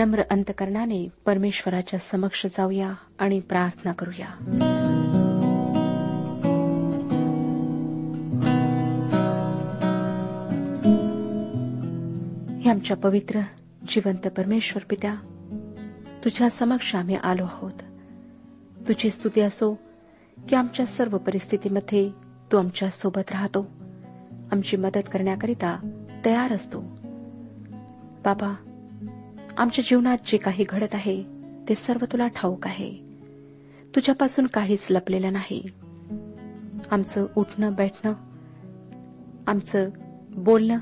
नम्र अंतकरणाने परमेश्वराच्या समक्ष जाऊया आणि प्रार्थना करूया. आमच्या पवित्र जिवंत परमेश्वर पित्या तुझ्या समक्ष आम्ही आलो आहोत. तुझी स्तुती असो की आमच्या सर्व परिस्थितीमध्ये तू आमच्यासोबत राहतो. आमची मदत करण्याकरिता तयार असतो. बाबा आमच्या जीवनात जे काही घडत आहे ते सर्व तुला ठाऊक आहे. तुझ्यापासून काहीच लपलेलं नाही. आमचं उठणं बैठणं आमचं बोलणं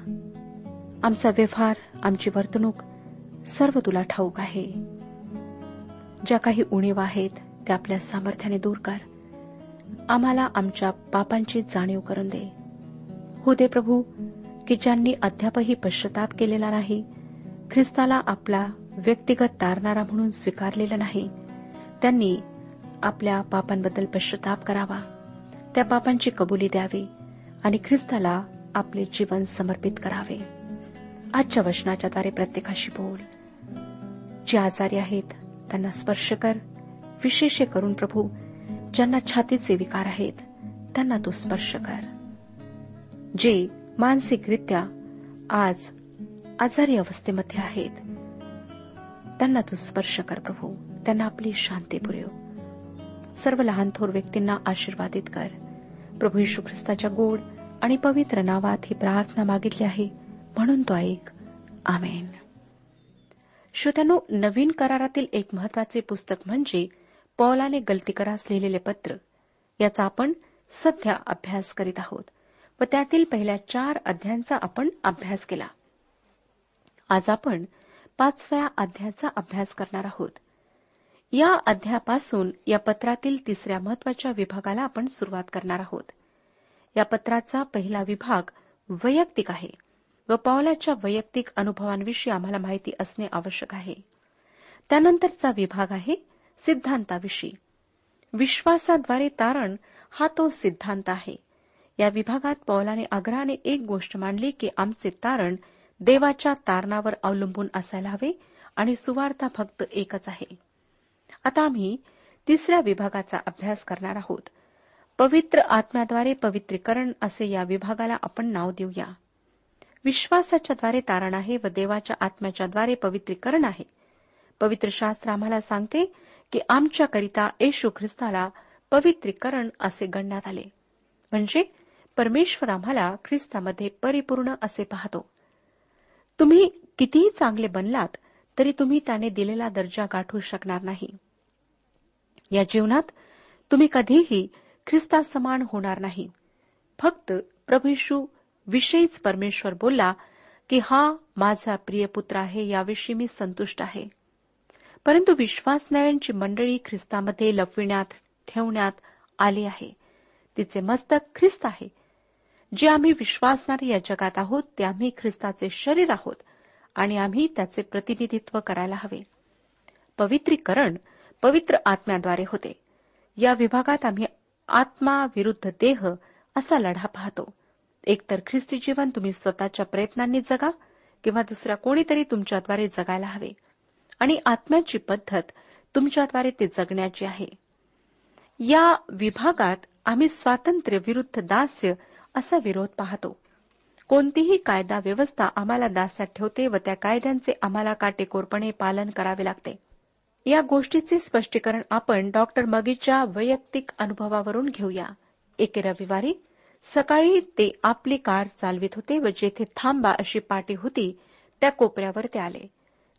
आमचा व्यवहार आमची वर्तणूक सर्व तुला ठाऊक आहे. ज्या काही उणीवा आहेत त्या आपल्या सामर्थ्याने दूर कर. आम्हाला आमच्या पापांची जाणीव करून दे. हो दे प्रभू की ज्यांनी अद्यापही पश्चाताप केलेला नाही ख्रिस्ताला आपला व्यक्तिगत तारणारा म्हणून स्वीकारलेला नाही. त्यांनी आपल्या पापांबद्दल पश्चाताप करावा. त्या पापांची कबुली द्यावी आणि ख्रिस्ताला आपले जीवन समर्पित करावे. आजच्या वचनाच्याद्वारे प्रत्येकाशी बोल. जे आजारी आहेत त्यांना स्पर्श कर. विशेष करून प्रभू ज्यांना छातीचे विकार आहेत त्यांना तू स्पर्श कर. जे मानसिकरित्या आज आजारी अवस्थेमध्ये आहेत. त्यांना तू स्पर्श कर प्रभू. त्यांना आपली शांती पुरेव. सर्व लहान थोर व्यक्तींना आशीर्वादित कर. प्रभू यशू ख्रिस्ताच्या गोड आणि पवित्र नावात ही प्रार्थना मागितली आहे म्हणून तो ऐक. आमेन. श्रोत्यानो नवीन करारातील एक महत्त्वाचे पुस्तक म्हणजे पौलाने गलतीकरास लिहिलेले पत्र. याचा आपण सध्या अभ्यास करीत आहोत व त्यातील पहिल्या चार अध्यायांचा आपण अभ्यास केला. आज आपण पाचव्या अध्यायाचा अभ्यास करणार आहोत. या अध्यापासून या पत्रातील तिसऱ्या महत्त्वाच्या विभागाला आपण सुरुवात करणार आहोत. या पत्राचा पहिला विभाग वैयक्तिक आहे व पावलाच्या वैयक्तिक अनुभवांविषयी आम्हाला माहिती असणे आवश्यक आहे. त्यानंतरचा विभाग आहे सिद्धांताविषयी. विश्वासाद्वारे तारण हा तो सिद्धांत आहे. या विभागात पौलाने आग्रहाने एक गोष्ट मांडली की आमचे तारण देवाच्या तारणावर अवलंबून असायला हवे आणि सुवार्ता फक्त एकच आहे. आता आम्ही तिसऱ्या विभागाचा अभ्यास करणार आहोत. पवित्र आत्म्याद्वारे पवित्रीकरण असे या विभागाला आपण नाव देऊया. विश्वासाच्याद्वारे तारण आहे व देवाच्या आत्म्याच्याद्वारे पवित्रीकरण आहे. पवित्र शास्त्र आम्हाला सांगते की आमच्याकरिता येशू ख्रिस्ताला पवित्रीकरण असे गणण्यात आले. म्हणजे परमेश्वर आम्हाला ख्रिस्तामध्ये परिपूर्ण असे पाहतो. तुम्ही कितीही चांगले बनलात तरी तुम्ही त्याने दिलेला दर्जा गाठू शकणार नाही. या जीवनात तुम्ही कधीही ख्रिस्तासमान होणार नाही. फक्त प्रभू विषयीच परमेश्वर बोलला की हा माझा प्रिय पुत्र आहे याविषयी मी संतुष्ट आहे. परंतु विश्वासनाऱ्यांची मंडळी ख्रिस्तामध्ये लपविण्यात ठेवण्यात आली आहे. तिचे मस्तक ख्रिस्त आहे. जे आम्ही विश्वासणारे या जगात आहोत ते आम्ही ख्रिस्ताचे शरीर आहोत आणि आम्ही त्याचे प्रतिनिधित्व करायला हवे. पवित्रीकरण पवित्र आत्म्याद्वारे होते. या विभागात आम्ही आत्मा विरुद्ध देह असा लढा पाहतो. एकतर ख्रिस्ती जीवन तुम्ही स्वतःच्या प्रयत्नांनी जगा किंवा दुसऱ्या कोणीतरी तुमच्याद्वारे जगायला हवे. आणि आत्म्याची पद्धत तुमच्याद्वारे ते जगण्याची आहे. या विभागात आम्ही स्वातंत्र्य विरुद्ध दास्य असा विरोध पाहतो. कोणतीही कायदा व्यवस्था आम्हाला दासात ठेवते व त्या कायद्यांचे आम्हाला काटेकोरपणे पालन करावे लागते. या गोष्टीचे स्पष्टीकरण आपण डॉक्टर मगीच्या वैयक्तिक अनुभवावरून घेऊया. एके रविवारी सकाळी ते आपली कार चालवित होते व जेथे थांबा अशी पाटी होती त्या कोपऱ्यावर ते आले.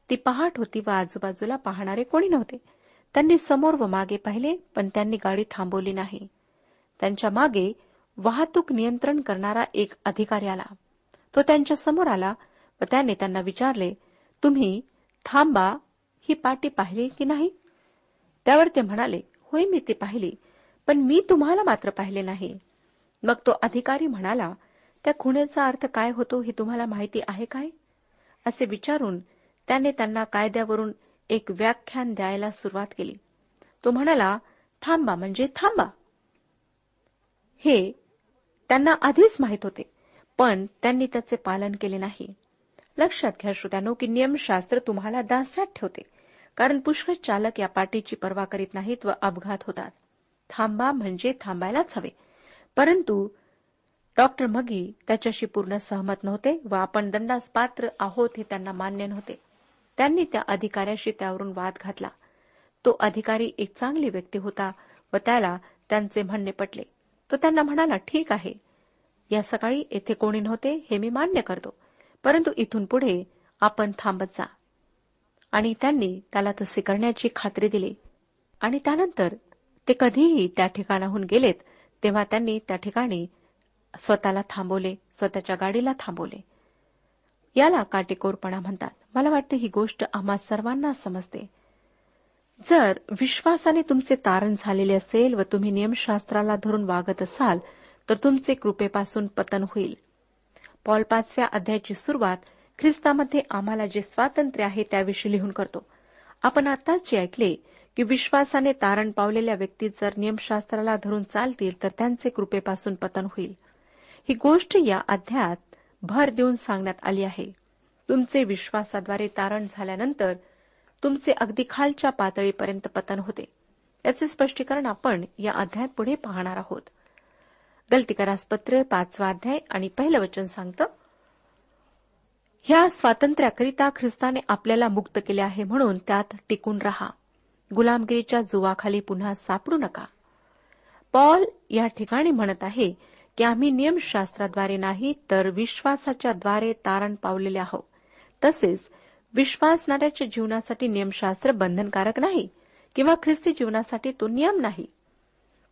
ती पहाट होती व आजूबाजूला पाहणारे कोणी नव्हते. त्यांनी समोर व मागे पाहिले पण त्यांनी गाडी थांबवली नाही. त्यांच्या मागे वाहतूक नियंत्रण करणारा एक अधिकारी आला. तो त्यांच्यासमोर आला व त्याने त्यांना विचारले तुम्ही थांबा ही पाटी पाहिली की नाही? त्यावर ते म्हणाले होय मी ती पाहिली पण मी तुम्हाला मात्र पाहिले नाही. मग तो अधिकारी म्हणाला त्या खुणेचा अर्थ काय होतो हे तुम्हाला माहिती आहे काय? असे विचारून त्याने त्यांना कायद्यावरून एक व्याख्यान द्यायला सुरुवात केली. तो म्हणाला थांबा म्हणजे थांबा. हे त्यांना आधीच माहीत होते पण त्यांनी त्याचे पालन केले नाही. लक्षात घ्या श्रोत्यानो की नियमशास्त्र तुम्हाला दासात ठेवते कारण पुष्कळ चालक या पाठीची पर्वा करीत नाहीत व अपघात होतात. थांबा म्हणजे थांबायलाच हवे. परंतु डॉक्टर मगी त्याच्याशी पूर्ण सहमत नव्हते व आपण दंडास पात्र आहोत हे त्यांना मान्य नव्हते. त्यांनी त्या अधिकाऱ्याशी त्यावरून वाद घातला. तो अधिकारी एक चांगली व्यक्ती होता व त्याला त्यांचे म्हणणे पटले. तो त्यांना म्हणाला ठीक आहे. या सकाळी येथे कोणी नव्हते हे मी मान्य करतो. परंतु इथून पुढे आपण थांबत जा. आणि त्यांनी त्याला तसे करण्याची खात्री दिली. आणि त्यानंतर ते कधीही त्या ठिकाणाहून गेलेत तेव्हा त्यांनी त्या ठिकाणी स्वतःला थांबवले स्वतःच्या गाडीला थांबवले. याला काटेकोरपणा म्हणतात. मला वाटते ही गोष्ट आम्हा सर्वांना समजते. जर विश्वासाने तुमचे तारण झालेले असेल व तुम्ही नियमशास्त्राला धरून वागत असाल तर तुमचे कृपेपासून पतन होईल. पॉल पाचव्या अध्यायाची सुरुवात ख्रिस्तामध्ये आम्हाला जे स्वातंत्र्य आहे त्याविषयी लिहून करतो. आपण आताच जे ऐकले की विश्वासाने तारण पावलेल्या व्यक्ती जर नियमशास्त्राला धरून चालतील तर त्यांचे कृपेपासून पतन होईल. ही गोष्ट या अध्यायात भर देऊन सांगण्यात आली आहे. तुमचे विश्वासाद्वारे तारण झाल्यानंतर तुमचे अगदी खालच्या पातळीपर्यंत पतन होते. याचे स्पष्टीकरण आपण या अध्यायात पुढे पाहणार आहोत. गलतीकारासपत्र पाचवा अध्याय आणि पहिलं वचन सांगतं ह्या स्वातंत्र्याकरिता ख्रिस्ताने आपल्याला मुक्त केले आहे म्हणून त्यात टिकून रहा. गुलामगिरीच्या जुवाखाली पुन्हा सापडू नका. पॉल या ठिकाणी म्हणत आहे की आम्ही नियमशास्त्राद्वारे नाही तर विश्वासाच्या द्वारे तारण पावलेले आहोत. तसेच विश्वासणाऱ्याच्या जीवनासाठी नियमशास्त्र बंधनकारक नाही किंवा ख्रिस्ती जीवनासाठी तो नियम नाही.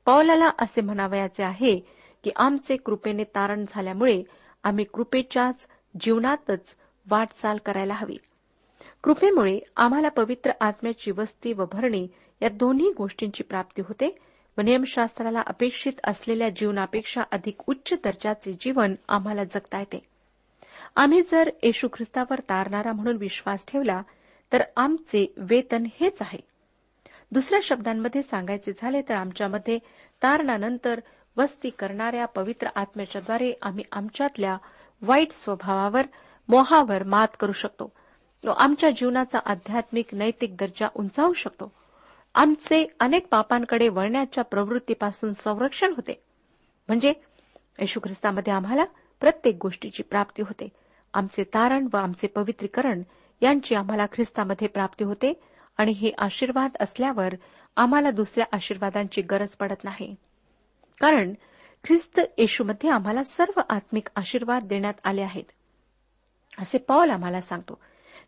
पौलाला असे म्हणावयाचे आहे की आमचे कृपेने तारण झाल्यामुळे आम्ही कृपेच्याच जीवनातच वाटचाल करायला हवी. कृपेमुळे आम्हाला पवित्र आत्म्याची वस्ती व भरणी या दोन्ही गोष्टींची प्राप्ती होते व नियमशास्त्राला अपेक्षित असलेल्या जीवनापेक्षा अधिक उच्च दर्जाचे जीवन आम्हाला जगता येते. आम्ही जर येशू ख्रिस्तावर तारणारा म्हणून विश्वास ठेवला तर आमचे वेतन हेच आहे. दुसऱ्या शब्दांमध्ये सांगायचे झाले तर आमच्यामध्ये तारणानंतर वस्ती करणाऱ्या पवित्र आत्म्याच्याद्वारे आम्ही आमच्यातल्या वाईट स्वभावावर मोहावर मात करू शकतो. व आमच्या जीवनाचा आध्यात्मिक नैतिक दर्जा उंचावू शकतो. आमचे अनेक पापांकडे वळण्याच्या प्रवृत्तीपासून संरक्षण होते. म्हणजे येशू ख्रिस्तामध्ये आम्हाला प्रत्येक गोष्टीची प्राप्ती होते. आमचे तारण व आमचे पवित्रीकरण यांची आम्हाला ख्रिस्तामध्ये प्राप्ती होते आणि हे आशीर्वाद असल्यावर आम्हाला दुसऱ्या आशीर्वादांची गरज पडत नाही. कारण ख्रिस्त येशूमध्ये आम्हाला सर्व आत्मिक आशीर्वाद देण्यात आले आहेत. असे पॉल आम्हाला सांगतो.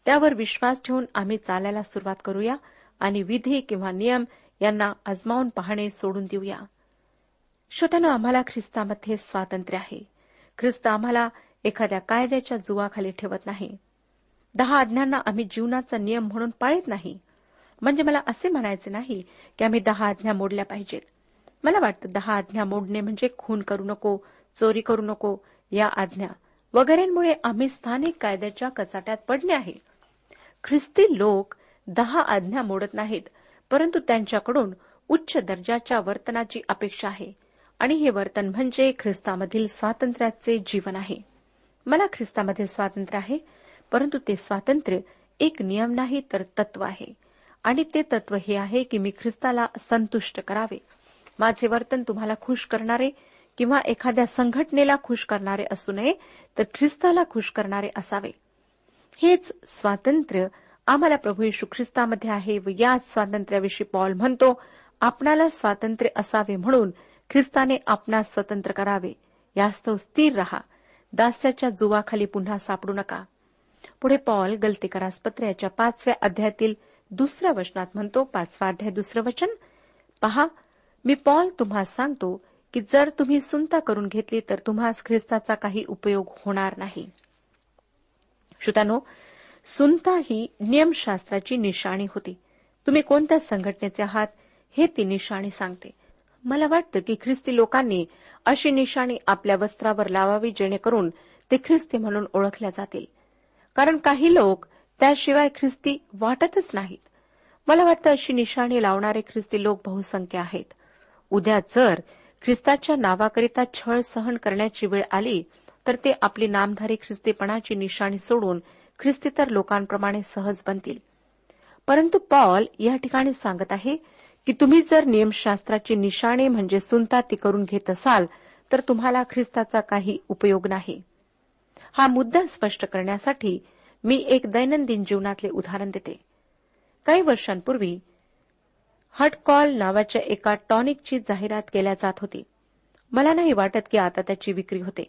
त्यावर विश्वास ठेवून आम्ही चालायला सुरुवात करूया आणि विधी किंवा नियम यांना आजमावून पाहणे सोडून देऊया. श्रोत्यानं आम्हाला ख्रिस्तामध्ये स्वातंत्र्य आहे. ख्रिस्त आम्हाला एखाद्या कायद्याच्या जुवाखाली ठेवत नाही. दहा आज्ञांना आम्ही जीवनाचा नियम म्हणून पाळत नाही. म्हणजे मला असे म्हणायचे नाही की आम्ही दहा आज्ञा मोडल्या पाहिजेत. मला वाटतं दहा आज्ञा मोडणे म्हणजे खून करू नको चोरी करू नको या आज्ञा वगैरेंमुळे आम्ही स्थानिक कायद्याच्या कचाट्यात पडणे आहे. ख्रिस्ती लोक दहा आज्ञा मोडत नाहीत परंतु त्यांच्याकडून उच्च दर्जाच्या वर्तनाची अपेक्षा आहे. आणि हे वर्तन म्हणजे ख्रिस्तामधील स्वातंत्र्याचे जीवन आहे. मला ख्रिस्तामध्ये स्वातंत्र्य आहे परंतु ते स्वातंत्र्य एक नियम नाही तर तत्व आहे. आणि ते तत्व हे आहे की मी ख्रिस्ताला संतुष्ट करावे. माझे वर्तन तुम्हाला खुश करणारे किंवा एखाद्या संघटनेला खुश करणारे असू नये तर ख्रिस्ताला खुश करणारे असावे. हेच स्वातंत्र्य आम्हाला प्रभू येशू ख्रिस्तामध्ये आहे व याच स्वातंत्र्याविषयी पॉल म्हणतो आपणाला स्वातंत्र्य असावे म्हणून ख्रिस्ताने आपणास स्वतंत्र करावे. यास्तव स्थिर रहा. दास्याच्या जुवाखाली पुन्हा सापडू नका. पुढे पॉल गलतीकरास पत्र्याच्या पाचव्या अध्यायातील दुसऱ्या वचनात म्हणतो पाचवा अध्याय दुसरं वचन. पहा मी पॉल तुम्हा सांगतो की जर तुम्ही सुनता करून घेतली तर तुम्हास ख्रिस्ताचा काही उपयोग होणार नाही. श्रोतानो सुनता ही नियमशास्त्राची निशाणी होती. तुम्ही कोणत्या संघटनेचे आहात हे ती निशाणी सांगते. मला वाटतं की ख्रिस्ती लोकांनी अशी निशाणी आपल्या वस्त्रावर लावावी जेणेकरून ते ख्रिस्ती म्हणून ओळखल्या जातील. कारण काही लोक त्याशिवाय ख्रिस्ती वाटतच नाहीत. मला वाटतं अशी निशाणी लावणारे ख्रिस्ती लोक बहुसंख्य आहेत. उद्या जर ख्रिस्ताच्या नावाकरिता छळ सहन करण्याची वेळ आली तर ते आपली नामधारी ख्रिस्तीपणाची निशाणी सोडून ख्रिस्तीतर लोकांप्रमाणे सहज बनतील. परंतु पॉल या ठिकाणी सांगत आहे की तुम्ही जर नियमशास्त्राची निशाणे म्हणजे सुनता ती करून घेत असाल तर तुम्हाला ख्रिस्ताचा काही उपयोग नाही. हा मुद्दा स्पष्ट करण्यासाठी मी एक दैनंदिन जीवनातले उदाहरण देते. काही वर्षांपूर्वी हटकॉल नावाच्या एका टॉनिकची जाहिरात केल्या जात होती. मला नाही वाटत की आता त्याची विक्री होते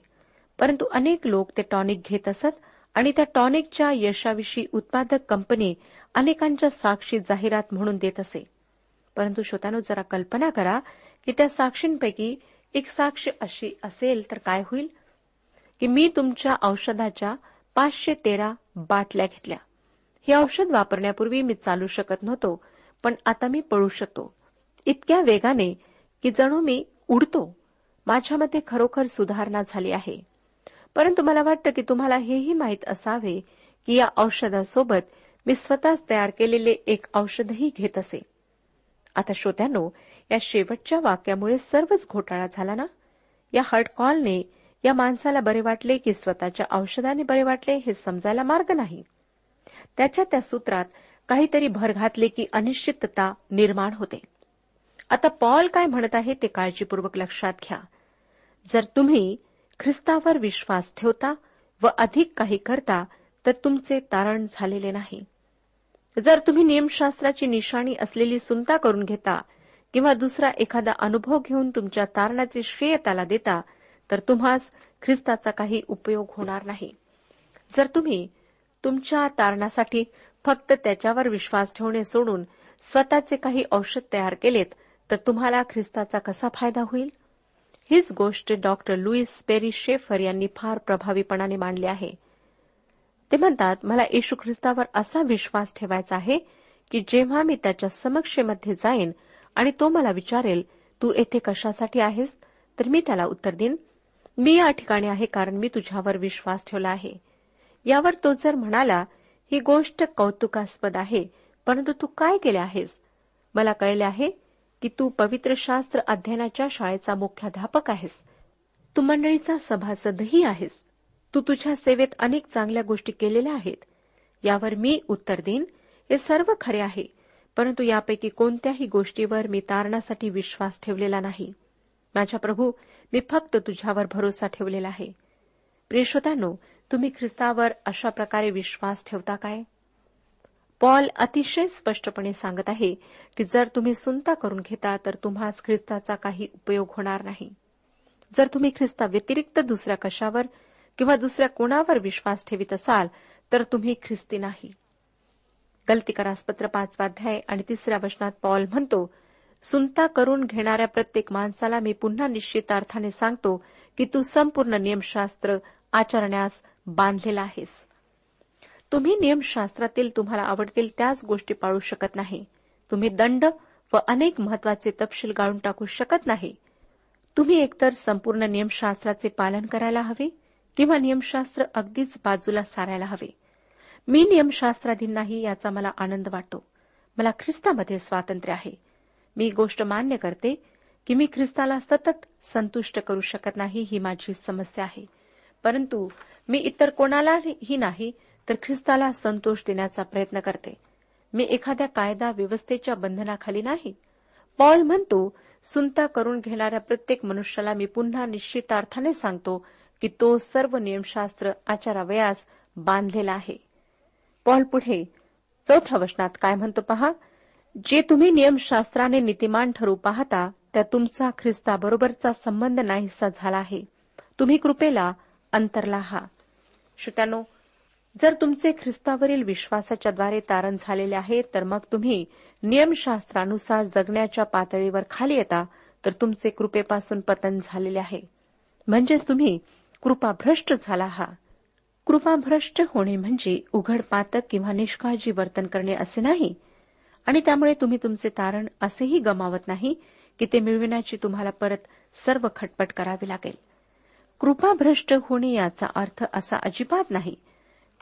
परंतु अनेक लोक ते टॉनिक घेत असत आणि त्या टॉनिकच्या यशाविषयी उत्पादक कंपनी अनेकांच्या साक्षी जाहिरात म्हणून देत असे. परंतु श्रोत्यानो जरा कल्पना करा की त्या साक्षींपैकी एक साक्ष अशी असेल तर काय होईल? की मी तुमच्या औषधाच्या पाचशे तेरा बाटल्या घेतल्या. हे औषध वापरण्यापूर्वी मी चालू शकत नव्हतो पण आता मी पळू शकतो. इतक्या वेगाने की जणू मी उडतो. माझ्यामध्ये खरोखर सुधारणा झाली आहे. परंतु मला वाटतं की तुम्हाला हेही माहीत असावे की या औषधासोबत मी स्वतःच तयार केलेले एक औषधही घेत असे. आता श्रोत्यानो या शेवटच्या वाक्यामुळे सर्वच घोटाळा झाला ना? या हर्ट या माणसाला बरे वाटले की स्वतःच्या औषधाने बरे वाटले हे समजायला मार्ग नाही? त्याच्या त्या सूत्रात काहीतरी भर घातले की अनिश्चितता निर्माण होते. आता पॉल काय म्हणत आहे ते काळजीपूर्वक लक्षात घ्या. जर तुम्ही ख्रिस्तावर विश्वास ठेवता व अधिक काही करता तर तुमचे तारण झालेले नाही. जर तुम्ही नियमशास्त्राची निशाणी असलेली सुनता करून घेता किंवा दुसरा एखादा अनुभव घेऊन तुमच्या तारणाचे श्रेय त्याला देता तर तुम्हास ख्रिस्ताचा काही उपयोग होणार नाही. जर तुम्ही तुमच्या तारणासाठी फक्त त्याच्यावर विश्वास ठेवणे सोडून स्वतःचे काही औषध तयार केलेत तर तुम्हाला ख्रिस्ताचा कसा फायदा होईल? हीच गोष्ट डॉक्टर लुईस पेरी शेफर यांनी फार प्रभावीपणाने मांडली आहे. ते म्हणतात मला येशू ख्रिस्तावर असा विश्वास ठेवायचा आहे की जेव्हा मी त्याच्या समक्षेमध्ये जाईन आणि तो मला विचारेल तू येथे कशासाठी आहेस? तर मी त्याला उत्तर देईन मी या ठिकाणी आहे कारण मी तुझ्यावर विश्वास ठेवला आहे. यावर तो जर म्हणाला ही गोष्ट कौतुकास्पद आहे परंतु तू काय केले आहेस? मला कळले आहे की तू पवित्र शास्त्र अध्ययनाच्या शाळेचा मुख्याध्यापक आहेस. तू मंडळीचा सभासदही आहेस. तू तुझ्या सेवेत अनेक चांगल्या गोष्टी केलेल्या आहेत. यावर मी उत्तर देईन. हे सर्व खरे आहे परंतु यापैकी कोणत्याही गोष्टीवर मी तारणासाठी विश्वास ठेवलेला नाही. माझ्या प्रभू मी फक्त तुझ्यावर भरोसा ठेवलेला आहे. प्रियश्रोतांनो तुम्ही ख्रिस्तावर अशा प्रकारे विश्वास ठेवता काय? पॉल अतिशय स्पष्टपणे सांगत आहे की जर तुम्ही सुनता करून घेता तर तुम्हास ख्रिस्ताचा काही उपयोग होणार नाही. जर तुम्ही ख्रिस्ता व्यतिरिक्त दुसऱ्या कशावर किंवा दुसऱ्या कोणावर विश्वास ठेवित असाल तर तुम्ही ख्रिस्ती नाही. गलतीकरासपत्र पाचवाध्याय आणि तिसऱ्या वचनात पॉल म्हणतो सुनता करून घेणाऱ्या प्रत्येक माणसाला मी पुन्हा निश्चितार्थाने सांगतो की तू संपूर्ण नियमशास्त्र आचरण्यास बांधलेला आहेस. तुम्ही नियमशास्त्रातील तुम्हाला आवडतील त्याच गोष्टी पाळू शकत नाही. तुम्ही दंड व अनेक महत्त्वाचे तपशील गाळून टाकू शकत नाही. तुम्ही एकतर संपूर्ण नियमशास्त्राचे पालन करायला हवे किंवा नियमशास्त्र अगदीच बाजूला सारायला हवे. मी नियमशास्त्राधीन नाही याचा मला आनंद वाटतो. मला ख्रिस्तामध्ये स्वातंत्र्य आहे. मी गोष्ट मान्य करते की मी ख्रिस्ताला सतत संतुष्ट करू शकत नाही ही माझी समस्या आहे. परंतु मी इतर कोणालाही नाही तर ख्रिस्ताला संतोष देण्याचा प्रयत्न करते. मी एखाद्या कायदा व्यवस्थेच्या बंधनाखाली नाही. पॉल म्हणतो सुनता करून घेणाऱ्या प्रत्येक मनुष्याला मी पुन्हा निश्चितार्थाने सांगतो की तो सर्व नियमशास्त्र आचारावयास बांधलेला आहे. पॉल पुढे चौथ्या वचनात काय म्हणतो पहा? जे तुम्ही नियमशास्त्राने नीतिमान ठरू पाहता त्या तुमचा ख्रिस्ताबरोबरचा संबंध नाहीसा झाला आहे. तुम्ही कृपेला अंतरला हा श्रोत्यानो जर तुमचे ख्रिस्तावरील विश्वासाच्या द्वारे तारण झालेले आहे तर मग तुम्ही नियमशास्त्रानुसार जगण्याच्या पातळीवर खाली येता तर तुमचे कृपेपासून पतन झालेले आहे. म्हणजेच तुम्ही कृपाभ्रष्ट झाला हा. कृपाभ्रष्ट होणे म्हणजे उघड पातक किंवा निष्काळजी वर्तन करणे असे नाही. आणि त्यामुळे तुम्ही तुमचे तारण असेही गमावत नाही की ते मिळविण्याची तुम्हाला परत सर्व खटपट करावी लागेल. कृपाभ्रष्ट होणे याचा अर्थ असा अजिबात नाही.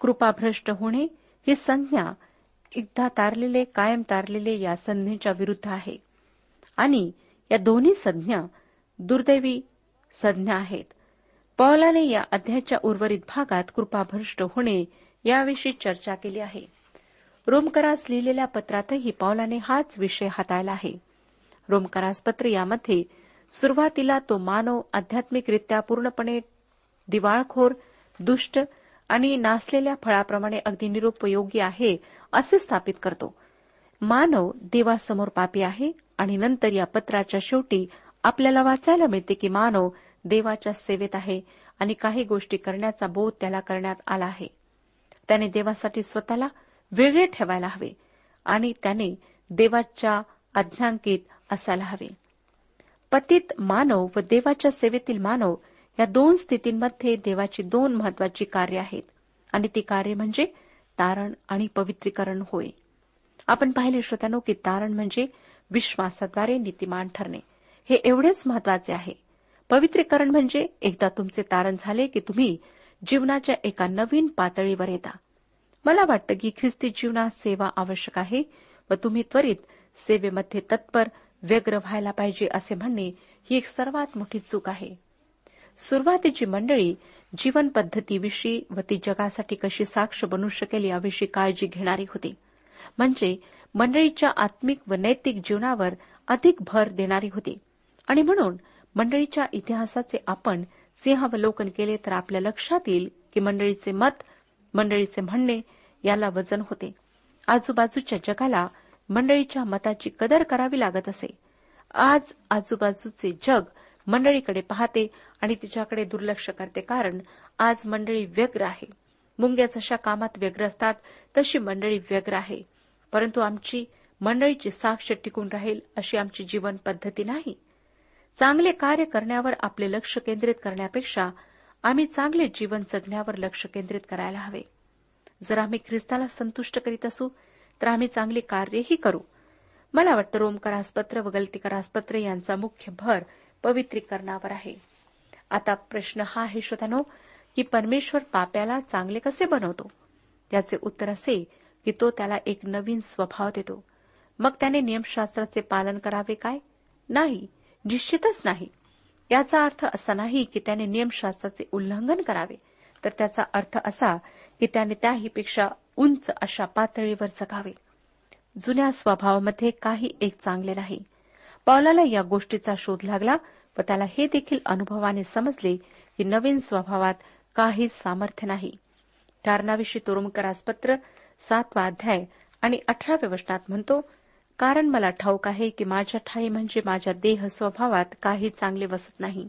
कृपाभ्रष्ट होणे ही संज्ञा एकदा तारलेले कायम तारलेले या संज्ञेच्या विरुद्ध आहे. आणि या दोन्ही संज्ञा दुर्दैवी संज्ञा आहेत. पौलाने या अध्यायाच्या उर्वरित भागात कृपाभ्रष्ट होणे याविषयी चर्चा केली आहे. रोमकरास लिहिलेल्या पत्रातही पौलाने हाच विषय हाताळला आहे. रोमकरास पत्र यामध्ये सुरुवातीला तो मानव आध्यात्मिकरित्या पूर्णपणे दिवाळखोर दुष्ट आणि नासलेल्या फळाप्रमाणे अगदी निरुपयोगी आहे असे स्थापित करतो. मानव देवासमोर पापी आहे आणि नंतर या पत्राच्या शेवटी आपल्याला वाचायला मिळते की मानव देवाच्या सेवेत आहे आणि काही गोष्टी करण्याचा बोध त्याला करण्यात आला आहे. त्याने देवासाठी स्वतःला वेगळे ठेवायला हवे आणि त्याने देवाच्या आज्ञांकित असायला हवे. पतित मानव व देवाच्या सेवेतील मानव या दोन स्थितींमध्ये देवाची दोन महत्वाची कार्य आहेत आणि ती कार्य म्हणजे तारण आणि पवित्रीकरण होय. आपण पाहिले श्रोत्यानो की तारण म्हणजे विश्वासाद्वारे नीतिमान ठरणे. हे एवढेच महत्त्वाचे आहे पवित्रीकरण म्हणजे एकदा तुमचे तारण झाले की तुम्ही जीवनाच्या एका नवीन पातळीवर येता. मला वाटतं की ख्रिस्ती जीवनात सेवा आवश्यक आहे व तुम्ही त्वरित सेवेमध्ये तत्पर व्यग्र व्हायला पाहिजे असे म्हणणे ही एक सर्वात मोठी चूक आहे. सुरुवातीची मंडळी जीवन पद्धतीविषयी व ती जगासाठी कशी साक्ष बनू शकेल याविषयी काळजी घेणारी होती. म्हणजे मंडळीच्या आत्मिक व नैतिक जीवनावर अधिक भर देणारी होती. आणि म्हणून मंडळीच्या इतिहासाचे आपण सिंहावलोकन केले तर आपल्या लक्षात येईल की मंडळीचे मत मंडळीचे म्हणणे याला वजन होते. आजूबाजूच्या जगाला मंडळीच्या मताची कदर करावी लागत असे. आज आजूबाजूचे जग मंडळीकडे पाहते आणि तिच्याकडे दुर्लक्ष करते कारण आज मंडळी व्यग्र आहे. मुंग्या जशा कामात व्यग्र असतात तशी मंडळी व्यग्र आहे. परंतु आमची मंडळीची साक्ष टिकून राहील अशी आमची जीवन पद्धती नाही. चांगले कार्य करण्यावर आपले लक्ष केंद्रित करण्यापेक्षा आम्ही चांगले जीवन जगण्यावर लक्ष केंद्रित करायला हवे. जर आम्ही ख्रिस्ताला संतुष्ट करीत असू तर आम्ही चांगली कार्यही करू. मला वाटतं रोमकरासपत्र व गलतीकरासपत्र यांचा मुख्य भर पवित्रीकरणावर आहे. आता प्रश्न हा आहे श्रोतानो की परमेश्वर पाप्याला चांगले कसे बनवतो? त्याचे उत्तर असे की तो त्याला एक नवीन स्वभाव देतो. मग त्याने नियमशास्त्राचे पालन करावे काय? नाही. निश्चितच नाही. याचा अर्थ असा नाही की त्याने नियमशास्त्राचे उल्लंघन करावे. तर त्याचा अर्थ असा की त्याने त्याहीपेक्षा उंच अशा पातळीवर जगावे. जुन्या स्वभावामध्ये काही एक चांगले नाही. पावलाला या गोष्टीचा शोध लागला व त्याला हे देखील अनुभवाने समजले की नवीन स्वभावात काहीच सामर्थ्य नाही. कारणाविषयी तोरुमकरासपत्र सातवा अध्याय आणि अठराव्या वचनात म्हणतो कारण मला ठाऊक आहे की माझ्या ठाई म्हणजे माझ्या देह स्वभावात काही चांगले वसत नाही.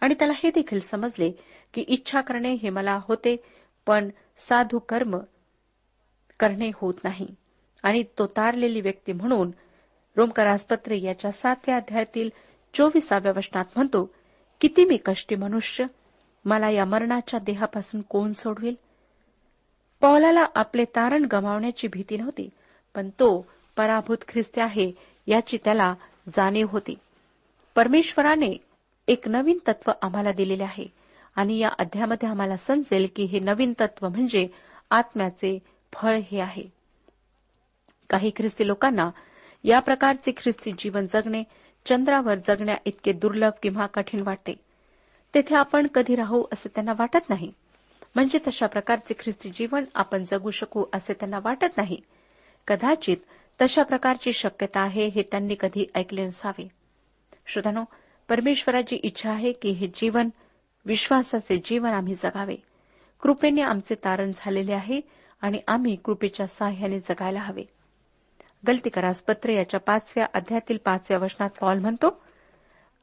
आणि त्याला हे देखील समजले की इच्छा करणे हे मला होते पण साधू कर्म करणे होत नाही. आणि तो तारलेली व्यक्ती म्हणून रोमकरासपत्र याच्या सातव्या अध्यायातील चोवीसाव्या वचनात म्हणतो किती मी कष्टी मनुष्य मला या मरणाच्या देहापासून कोण सोडवेल? पौलाला आपले तारण गमावण्याची भीती नव्हती पण तो पराभूत ख्रिस्ती आहे याची त्याला जाणीव होती. परमेश्वराने एक नवीन तत्व आम्हाला दिलेले आहे आणि या अध्यामध्ये आम्हाला समजेल की हे नवीन तत्व म्हणजे आत्म्याचे फळ हे आहे. काही ख्रिस्ती लोकांना या प्रकारचे ख्रिस्ती जीवन जगणे चंद्रावर जगण्या इतके दुर्लभ किंवा कठीण वाटते. तेथे आपण कधी राहू असे त्यांना वाटत नाही. म्हणजे तशा प्रकारचे ख्रिस्ती जीवन आपण जगू शकू असे त्यांना वाटत नाही. कदाचित तशा प्रकारची शक्यता आहे हे त्यांनी कधी ऐकले नसावे. श्रोतानो परमेश्वराची इच्छा आहे की हे जीवन विश्वासाचे जीवन आम्ही जगावे. कृपेने आमचे तारण झालेले आहे आणि आम्ही कृपेच्या साह्याने जगायला हवे. गलतीकरास पत्र याच्या पाचव्या अध्यातील पाचव्या वचनात पॉल म्हणतो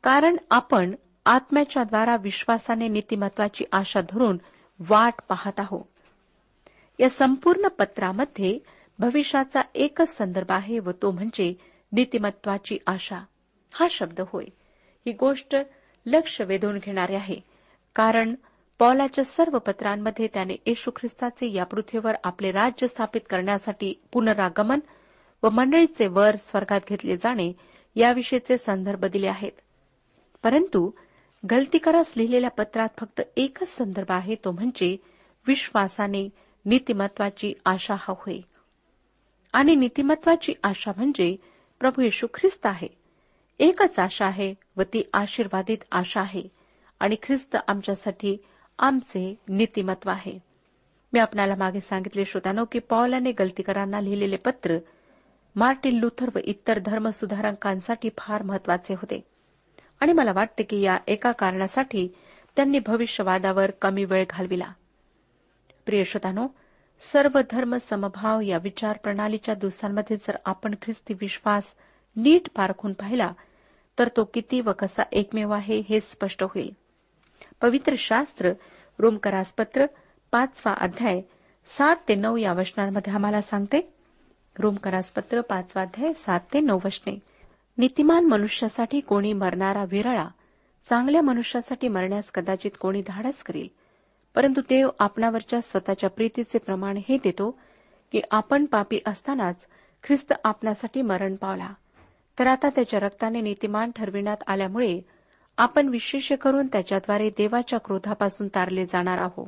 कारण आपण आत्म्याच्या द्वारा विश्वासाने नीतिमत्वाची आशा धरून वाट पाहत आहोत. या संपूर्ण पत्रामध्ये भविष्याचा एकच संदर्भ आहे व तो म्हणजे नीतिमत्वाची आशा. हा शब्द होय. ही गोष्ट लक्ष वेधून घेणारी आहे. कारण पौलाच्या सर्व पत्रांमध्ये त्याने येशू ख्रिस्ताचे या पृथ्वीवर आपले राज्य स्थापित करण्यासाठी पुनरागमन व मंडळीचे वर स्वर्गात घेतले जाणे याविषयीचे संदर्भ दिले आहेत. परंतु गलतीकरास लिहिलेल्या पत्रात फक्त एकच संदर्भ आहे तो म्हणजे विश्वासाने नीतिमत्वाची आशा हा होय. आणि नीतिमत्वाची आशा म्हणजे प्रभू येशू ख्रिस्त आहे. एकच आशा आहे व ती आशीर्वादित आशा आहे. आणि ख्रिस्त आमच्यासाठी आमचे नीतिमत्व आहे. मी आपल्याला मागे सांगितले श्रोतानो की पॉलाने गलतीकरांना लिहिलेले पत्र मार्टिन लुथर व इतर धर्मसुधारकांसाठी फार महत्त्वाचे होते. आणि मला वाटते की या एका कारणासाठी त्यांनी भविष्यवादावर कमी वेळ घालविला. प्रिय श्रोतानो सर्व धर्म समभाव या विचार प्रणालीच्या दिवसांमध्ये जर आपण ख्रिस्ती विश्वास नीट पारखून पाहिला तर तो किती व कसा एकमेव आहे हे स्पष्ट होईल. पवित्र शास्त्र रोमकरासपत्र पाचवा अध्याय सात ते नऊ या वचनांमध्ये आम्हाला सांगते. रोमकरासपत्र पाचवा अध्याय सात ते नऊ वचने. नीतिमान मनुष्यासाठी कोणी मरणारा विरळा चांगल्या मनुष्यासाठी मरण्यास कदाचित कोणी धाडस करील. परंतु देव आपणावरच्या स्वतःच्या प्रीतीचे प्रमाण हे देतो की आपण पापी असतानाच ख्रिस्त आपणासाठी मरण पावला. तर आता त्याच्या रक्ताने नीतिमान ठरविण्यात आल्यामुळे आपण विशेष करून त्याच्याद्वारे देवाच्या क्रोधापासून तारले जाणार आहोत.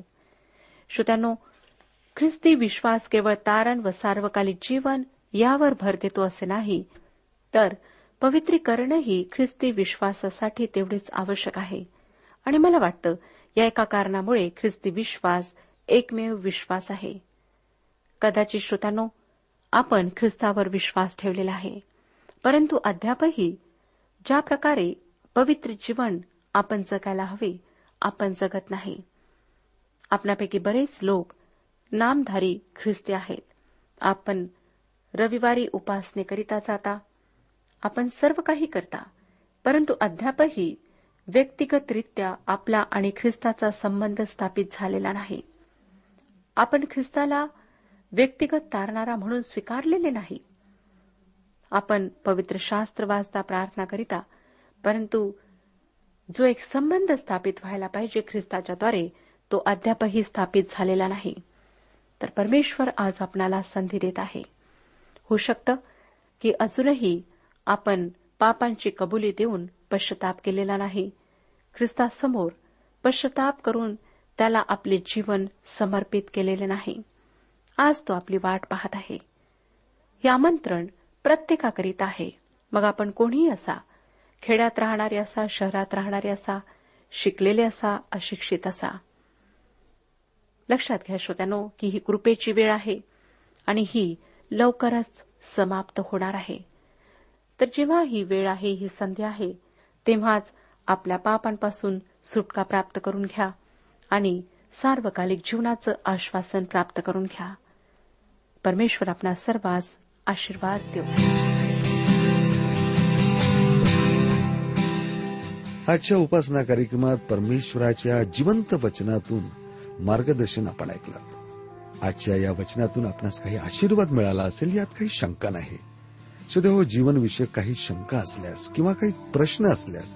श्रोत्यानो ख्रिस्ती विश्वास केवळ तारण व सार्वकालिक जीवन यावर भर देतो असे नाही तर पवित्रीकरणही ख्रिस्ती विश्वासासाठी तेवढेच आवश्यक आहे. आणि मला वाटतं या एका कारणामुळे ख्रिस्ती विश्वास एकमेव विश्वास आहे. कदाचित श्रोतानो आपण ख्रिस्तावर विश्वास ठेवलेला आहे. परंतु अद्यापही ज्या प्रकारे पवित्र जीवन आपण जगायला हवे आपण जगत नाही. आपणापैकी बरेच लोक नामधारी ख्रिस्ती आहेत. आपण रविवारी उपासनेकरिता जाता आपण सर्व काही करता परंतु अद्यापही व्यक्तिगतरित्या आपला आणि ख्रिस्ताचा संबंध स्थापित झालेला नाही. आपण ख्रिस्ताला व्यक्तिगत तारणारा म्हणून स्वीकारलेले नाही. आपण पवित्र शास्त्र वाचता प्रार्थना करिता परंतु जो एक संबंध स्थापित व्हायला पाहिजे ख्रिस्ताच्याद्वारे तो अद्यापही स्थापित झालेला नाही. तर परमेश्वर आज आपणाला संधी देत आहे. होऊ शकतं की अजूनही आपण पापांची कबुली देऊन पश्चाताप केलेला नाही. ख्रिस्तासमोर पश्चाताप करून त्याला आपले जीवन समर्पित केलेले नाही. आज तो आपली वाट पाहत आहे. हे आमंत्रण प्रत्येकाकरीत आहे. मग आपण कोणीही असा खेड्यात राहणारे असा शहरात राहणारे असा शिकलेले असा अशिक्षित असा. लक्षात घ्या श्रोत्यानो की ही कृपेची वेळ आहे आणि ही लवकरच समाप्त होणार आहे. तर जेव्हा ही वेळ आहे ही संधी आहे तेव्हाच आपल्या पापांपासून सुटका प्राप्त करून घ्या आणि सार्वकालिक जीवनाचं आश्वासन प्राप्त करून घ्या. परमेश्वर आपला सर्वांस आशीर्वाद देऊ. आजच्या उपासना कार्यक्रमात परमेश्वराच्या जिवंत वचनातून मार्गदर्शन आपण ऐकलं. आजच्या या वचनातून आपणास काही आशीर्वाद मिळाला असेल यात काही शंका नाही. सुदैव जीवनविषयक काही शंका असल्यास किंवा काही प्रश्न असल्यास